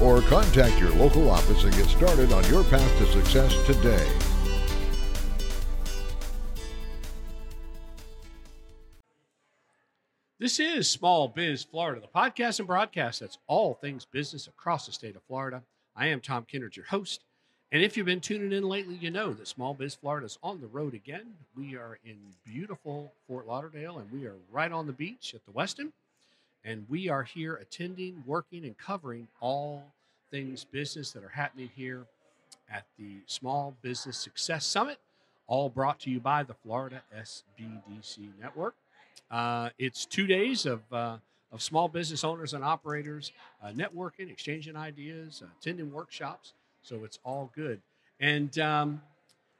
or contact your local office and get started on your path to success today. This is Small Biz Florida, the podcast and broadcast that's all things business across the state of Florida. I am Tom Kindred, your host. And if you've been tuning in lately, you know that Small Biz Florida is on the road again. We are in beautiful Fort Lauderdale and we are right on the beach at the Westin. And we are here attending, working, and covering all things business that are happening here at the Small Business Success Summit, all brought to you by the Florida SBDC Network. Uh, it's two days of, uh, of small business owners and operators uh, networking, exchanging ideas, attending workshops. So it's all good. And um,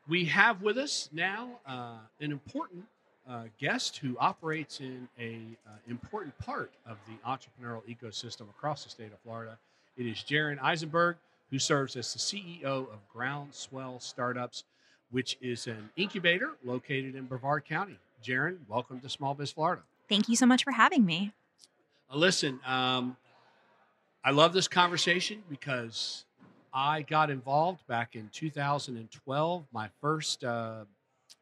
we have with us now uh, an important uh, guest who operates in a uh, important part of the entrepreneurial ecosystem across the state of Florida. It is Jarin Eisenberg, who serves as the CEO of Groundswell Startups, which is an incubator located in Brevard County. Jarin, welcome to Small Biz Florida. Thank you so much for having me. Uh, listen, um, I love this conversation because I got involved back in 2012. My first uh,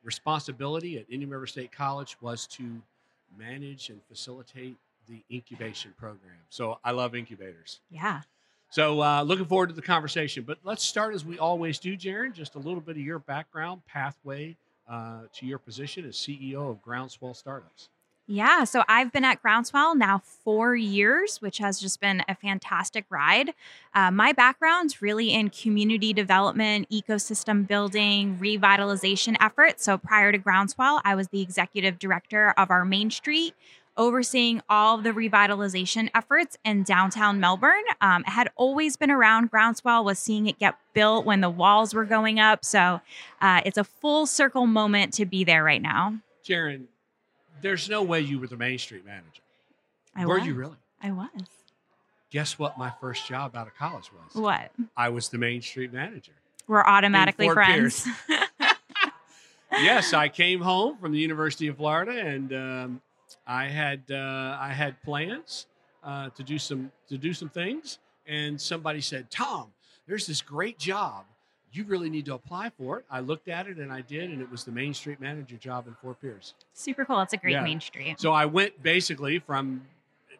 responsibility at Indian River State College was to manage and facilitate the incubation program. So I love incubators. Yeah. So uh, looking forward to the conversation. But let's start as we always do, Jarin. Just a little bit of your background, pathway uh, to your position as CEO of Groundswell Startups. Yeah, so I've been at Groundswell now four years, which has just been a fantastic ride. Uh, my background's really in community development, ecosystem building, revitalization efforts. So prior to Groundswell, I was the executive director of our Main Street, overseeing all the revitalization efforts in downtown Melbourne. Um, I had always been around Groundswell, was seeing it get built when the walls were going up. So uh, it's a full circle moment to be there right now. Jarin, there's no way you were the Main Street manager. I were was. you really? I was. Guess what my first job out of college was? What? I was the Main Street manager. We're automatically friends. yes, I came home from the University of Florida, and um, I had uh, I had plans uh, to do some to do some things. And somebody said, "Tom, there's this great job. You really need to apply for it." I looked at it, and I did, and it was the Main Street manager job in Fort Pierce. Super cool. That's a great Yeah. Main Street. So I went basically from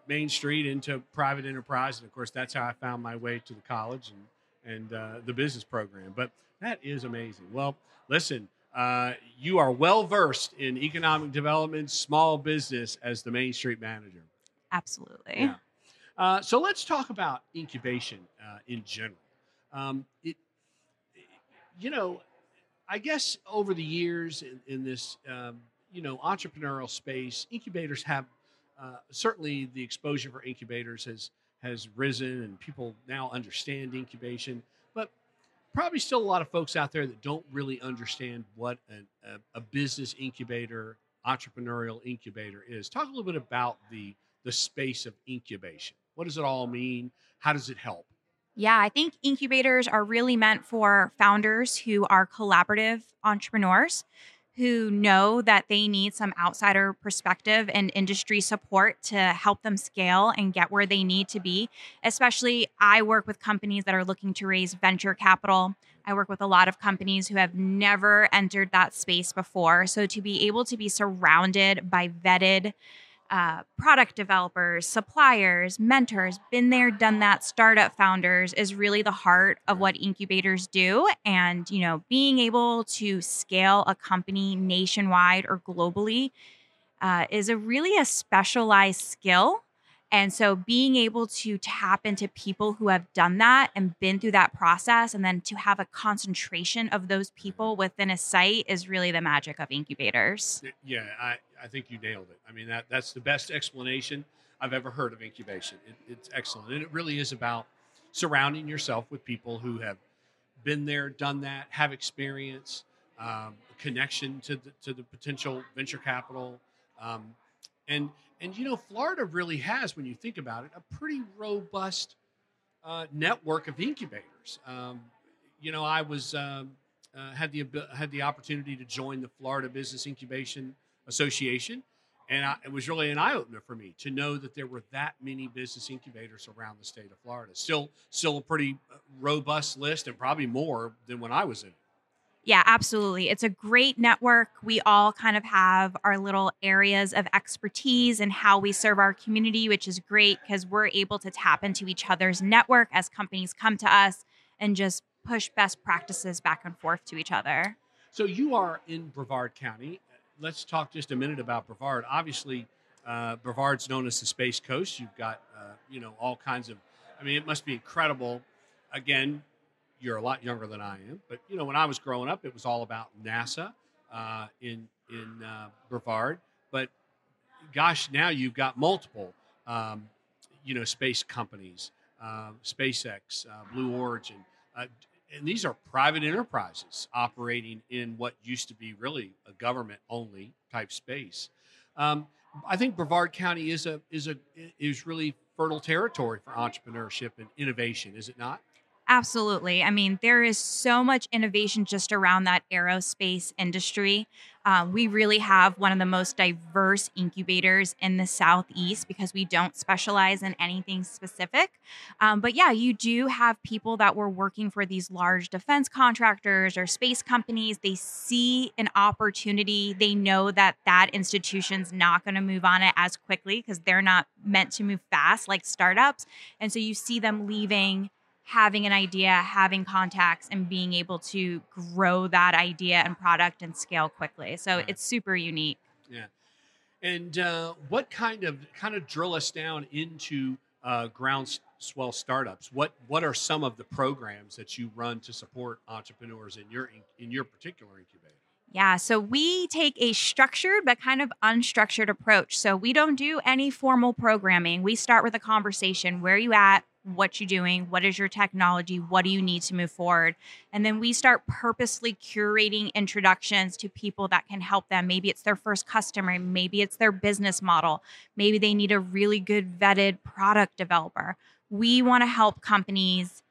Main Street into private enterprise, and of course, that's how I found my way to the college and and uh, the business program. But that is amazing. Well, listen, uh, you are well versed in economic development, small business as the Main Street manager. Absolutely. Yeah. Uh, so let's talk about incubation uh, in general. Um, it, you know, I guess over the years in, in this, um, you know, entrepreneurial space, incubators have uh, certainly the exposure for incubators has has risen, and people now understand incubation. But probably still a lot of folks out there that don't really understand what an, a, a business incubator, entrepreneurial incubator is. Talk a little bit about the the space of incubation. What does it all mean? How does it help? Yeah, I think incubators are really meant for founders who are collaborative entrepreneurs who know that they need some outsider perspective and industry support to help them scale and get where they need to be. Especially, I work with companies that are looking to raise venture capital. I work with a lot of companies who have never entered that space before. So, to be able to be surrounded by vetted, uh, product developers, suppliers, mentors, been there, done that, startup founders is really the heart of what incubators do. And, you know, being able to scale a company nationwide or globally uh, is a really a specialized skill. And so being able to tap into people who have done that and been through that process, and then to have a concentration of those people within a site is really the magic of incubators. Yeah, I, I think you nailed it. I mean, that, that's the best explanation I've ever heard of incubation. It, it's excellent. And it really is about surrounding yourself with people who have been there, done that, have experience, um, connection to the, to the potential venture capital, um, and and you know Florida really has, when you think about it, a pretty robust uh, network of incubators. Um, you know, I was um, uh, had the had the opportunity to join the Florida Business Incubation Association, and I, it was really an eye opener for me to know that there were that many business incubators around the state of Florida. Still, still a pretty uh, robust list, and probably more than when I was in it. Yeah, absolutely. It's a great network. We all kind of have our little areas of expertise and how we serve our community, which is great because we're able to tap into each other's network as companies come to us and just push best practices back and forth to each other. So you are in Brevard County. Let's talk just a minute about Brevard. Obviously, uh, Brevard's known as the Space Coast. You've got, uh, you know, all kinds of. I mean, it must be incredible. Again, you're a lot younger than I am, but you know, when I was growing up, it was all about NASA uh, in in uh, Brevard. But gosh, now you've got multiple, um, you know, space companies, uh, SpaceX, Blue Origin, uh, and these are private enterprises operating in what used to be really a government-only type space. Um, I think Brevard County is a is a is really fertile territory for entrepreneurship and innovation, is it not? Absolutely. I mean, there is so much innovation just around that aerospace industry. Uh, we really have one of the most diverse incubators in the Southeast because we don't specialize in anything specific. Um, but yeah, you do have people that were working for these large defense contractors or space companies. They see an opportunity. They know that that institution's not going to move on it as quickly because they're not meant to move fast like startups. And so you see them leaving having an idea, having contacts, and being able to grow that idea and product and scale quickly. So right. it's super unique. Yeah. And uh, what kind of kind of drill us down into uh, groundswell startups? What what are some of the programs that you run to support entrepreneurs in your in your particular incubator? Yeah, so we take a structured but kind of unstructured approach. So we don't do any formal programming. We start with a conversation. Where are you at? What you're doing, what is your technology, what do you need to move forward. And then we start purposely curating introductions to people that can help them. Maybe it's their first customer, maybe it's their business model, maybe they need a really good vetted product developer. We want to help companies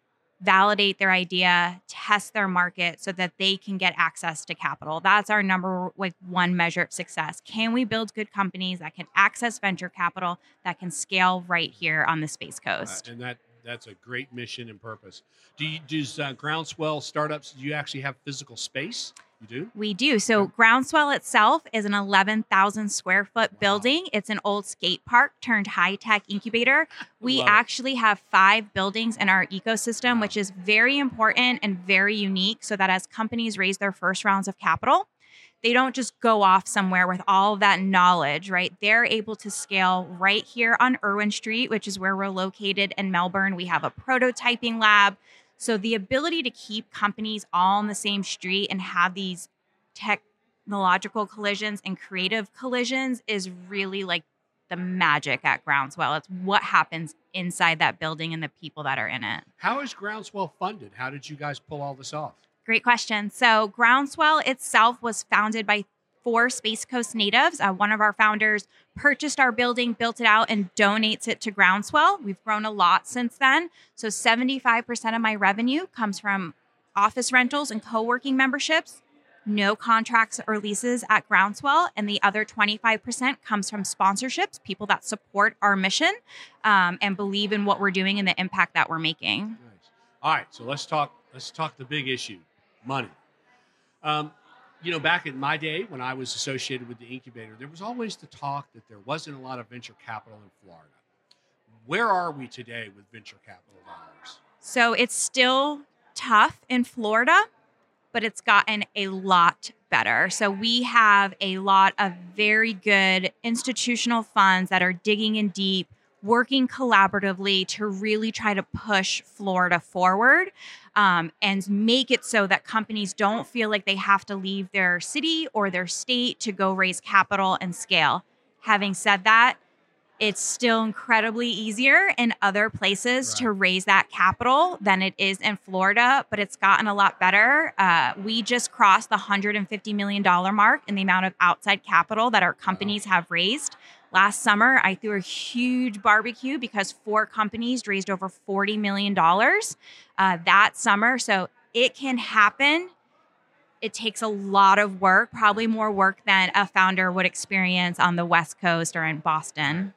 validate their idea, test their market so that they can get access to capital. That's our number like one measure of success. Can we build good companies that can access venture capital that can scale right here on the Space Coast? Uh, and that that's a great mission and purpose. Do you does uh, Groundswell startups? Do you actually have physical space? You do? We do. So, Groundswell itself is an 11,000 square foot wow. building. It's an old skate park turned high tech incubator. We Love actually it. have five buildings in our ecosystem, which is very important and very unique so that as companies raise their first rounds of capital, they don't just go off somewhere with all that knowledge, right? They're able to scale right here on Erwin Street, which is where we're located in Melbourne. We have a prototyping lab. So the ability to keep companies all on the same street and have these technological collisions and creative collisions is really like the magic at Groundswell. It's what happens inside that building and the people that are in it. How is Groundswell funded? How did you guys pull all this off? Great question. So, Groundswell itself was founded by four Space Coast natives. Uh, one of our founders purchased our building, built it out, and donates it to Groundswell. We've grown a lot since then. So 75% of my revenue comes from office rentals and co working memberships. No contracts or leases at Groundswell, and the other 25% comes from sponsorships, people that support our mission um, and believe in what we're doing and the impact that we're making. Nice. All right, so let's talk. Let's talk the big issue, money. Um, you know, back in my day when I was associated with the incubator, there was always the talk that there wasn't a lot of venture capital in Florida. Where are we today with venture capital dollars? So it's still tough in Florida, but it's gotten a lot better. So we have a lot of very good institutional funds that are digging in deep working collaboratively to really try to push Florida forward um, and make it so that companies don't feel like they have to leave their city or their state to go raise capital and scale. Having said that, it's still incredibly easier in other places Right. to raise that capital than it is in Florida, but it's gotten a lot better. Uh, we just crossed the $150 million mark in the amount of outside capital that our companies have raised. Last summer, I threw a huge barbecue because four companies raised over $40 million uh, that summer. So it can happen. It takes a lot of work, probably more work than a founder would experience on the West Coast or in Boston.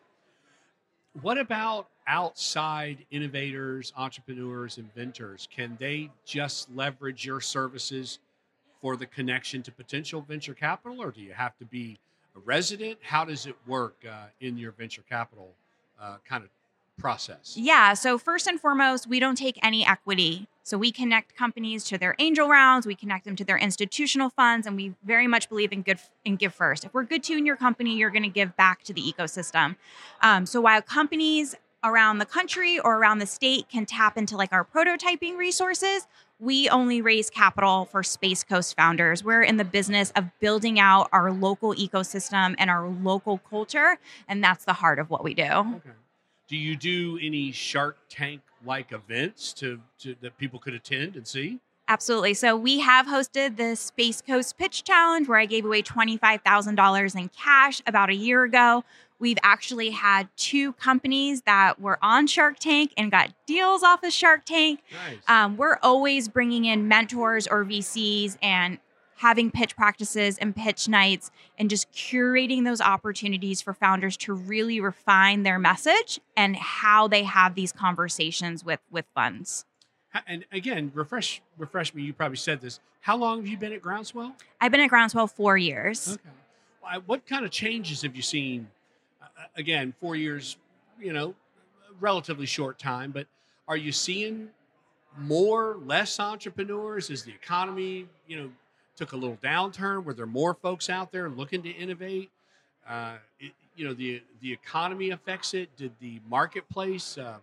What about outside innovators, entrepreneurs, inventors? Can they just leverage your services for the connection to potential venture capital, or do you have to be a resident? How does it work uh, in your venture capital uh, kind of process? Yeah. So, first and foremost, we don't take any equity. So, we connect companies to their angel rounds, we connect them to their institutional funds, and we very much believe in good in give first. If we're good to in your company, you're going to give back to the ecosystem. Um, so, while companies around the country or around the state can tap into like our prototyping resources, we only raise capital for Space Coast founders. We're in the business of building out our local ecosystem and our local culture, and that's the heart of what we do. Okay. Do you do any Shark Tank like events to, to that people could attend and see? Absolutely. So we have hosted the Space Coast Pitch Challenge where I gave away $25,000 in cash about a year ago. We've actually had two companies that were on Shark Tank and got deals off of Shark Tank. Nice. Um, we're always bringing in mentors or VCs and having pitch practices and pitch nights and just curating those opportunities for founders to really refine their message and how they have these conversations with with funds. And again, refresh refresh me. You probably said this. How long have you been at Groundswell? I've been at Groundswell four years. Okay. What kind of changes have you seen? Uh, again, four years, you know, relatively short time, but are you seeing more, less entrepreneurs? Is the economy, you know, took a little downturn? Were there more folks out there looking to innovate? Uh, it, you know, the the economy affects it. Did the marketplace, uh,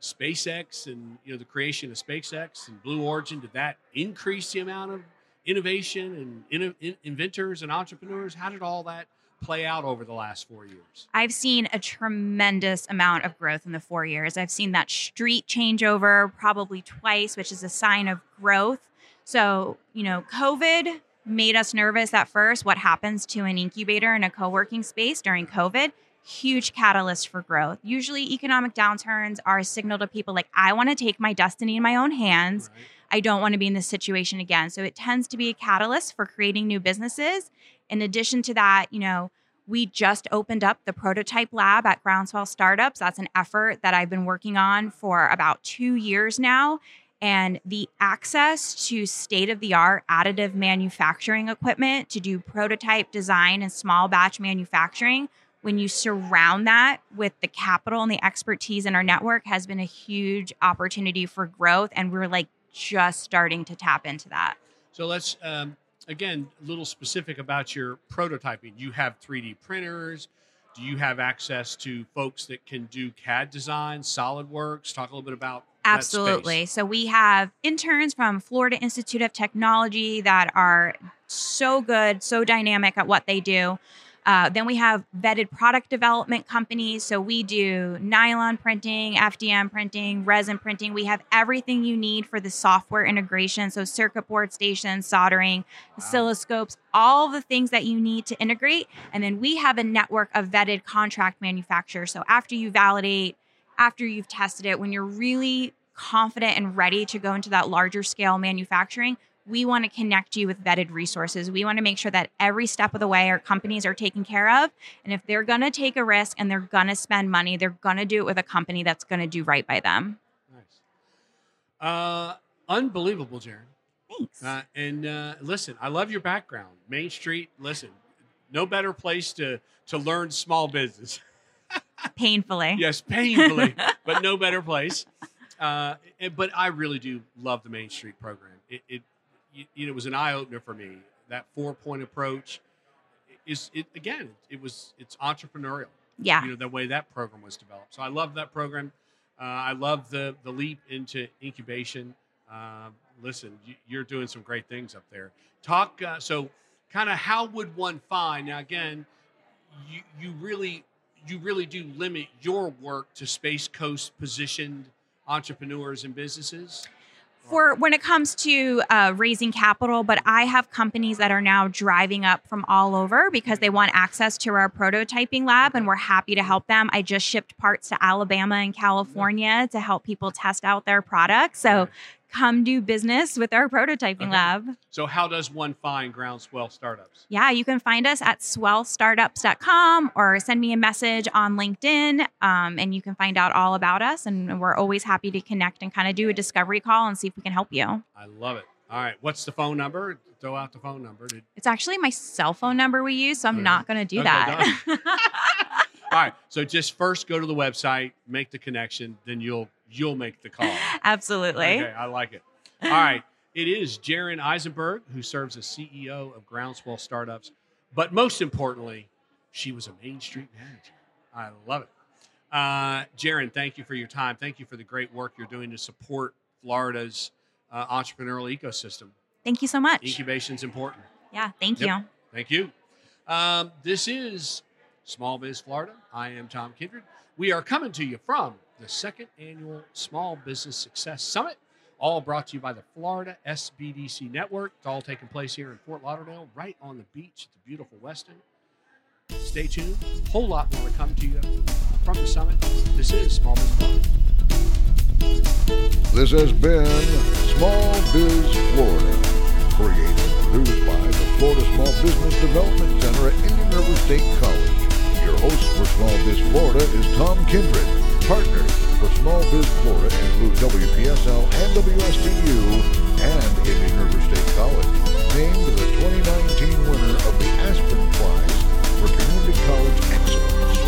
SpaceX, and you know, the creation of SpaceX and Blue Origin, did that increase the amount of innovation and inno- in- inventors and entrepreneurs? How did all that play out over the last four years? I've seen a tremendous amount of growth in the four years. I've seen that street changeover probably twice, which is a sign of growth. So, you know, COVID made us nervous at first. What happens to an incubator in a co working space during COVID? Huge catalyst for growth. Usually, economic downturns are a signal to people like, I want to take my destiny in my own hands. Right. I don't want to be in this situation again. So it tends to be a catalyst for creating new businesses. In addition to that, you know, we just opened up the prototype lab at Groundswell Startups. That's an effort that I've been working on for about two years now. And the access to state of the art additive manufacturing equipment to do prototype design and small batch manufacturing, when you surround that with the capital and the expertise in our network, has been a huge opportunity for growth. And we're like just starting to tap into that. So let's um, again a little specific about your prototyping. You have 3D printers. Do you have access to folks that can do CAD design, SolidWorks? Talk a little bit about. Absolutely. So we have interns from Florida Institute of Technology that are so good, so dynamic at what they do. Uh, then we have vetted product development companies. So we do nylon printing, FDM printing, resin printing. We have everything you need for the software integration. So circuit board stations, soldering, oscilloscopes, all the things that you need to integrate. And then we have a network of vetted contract manufacturers. So after you validate, after you've tested it, when you're really confident and ready to go into that larger scale manufacturing, we want to connect you with vetted resources. We want to make sure that every step of the way our companies are taken care of. And if they're going to take a risk and they're going to spend money, they're going to do it with a company that's going to do right by them. Nice. Uh, unbelievable, Jarin. Thanks. Uh, and uh, listen, I love your background. Main Street. Listen, no better place to to learn small business. Painfully. Yes, painfully, but no better place. Uh, but I really do love the Main Street program. It, it you, you know, it was an eye opener for me. That four point approach is it again. It was it's entrepreneurial. Yeah. You know the way that program was developed. So I love that program. Uh, I love the the leap into incubation. Uh, listen, you, you're doing some great things up there. Talk uh, so kind of how would one find now again? You you really you really do limit your work to Space Coast positioned entrepreneurs and businesses? for when it comes to uh, raising capital, but I have companies that are now driving up from all over because they want access to our prototyping lab, and we're happy to help them. I just shipped parts to Alabama and California to help people test out their products. So. Come do business with our prototyping Okay. lab. So, how does one find Groundswell Startups? Yeah, you can find us at swellstartups.com or send me a message on LinkedIn, um, and you can find out all about us. And we're always happy to connect and kind of do a discovery call and see if we can help you. I love it. All right. What's the phone number? Throw out the phone number. Did- It's actually my cell phone number we use, so I'm Okay. not going to do Okay, that. All right. So just first go to the website, make the connection, then you'll you'll make the call. Absolutely. Okay, I like it. All right. It is Jarin Eisenberg who serves as CEO of Groundswell Startups, but most importantly, she was a Main Street manager. I love it. Uh, Jarin, thank you for your time. Thank you for the great work you're doing to support Florida's uh, entrepreneurial ecosystem. Thank you so much. Incubation is important. Yeah, thank Yep. you. Thank you. Um, this is Small Biz Florida. I am Tom Kindred. We are coming to you from the second annual Small Business Success Summit, all brought to you by the Florida SBDC Network. It's all taking place here in Fort Lauderdale, right on the beach at the beautiful Westin. Stay tuned. A Whole lot more to come to you from the summit. This is Small Biz Florida. This has been Small Biz Florida, created and produced by the Florida Small Business Development Center at Indian River State College. Your host for Small Biz Florida is Tom Kindred. Partners for Small Biz Florida include WPSL and WSTU and Indian River State College, named the 2019 winner of the Aspen Prize for Community College Excellence.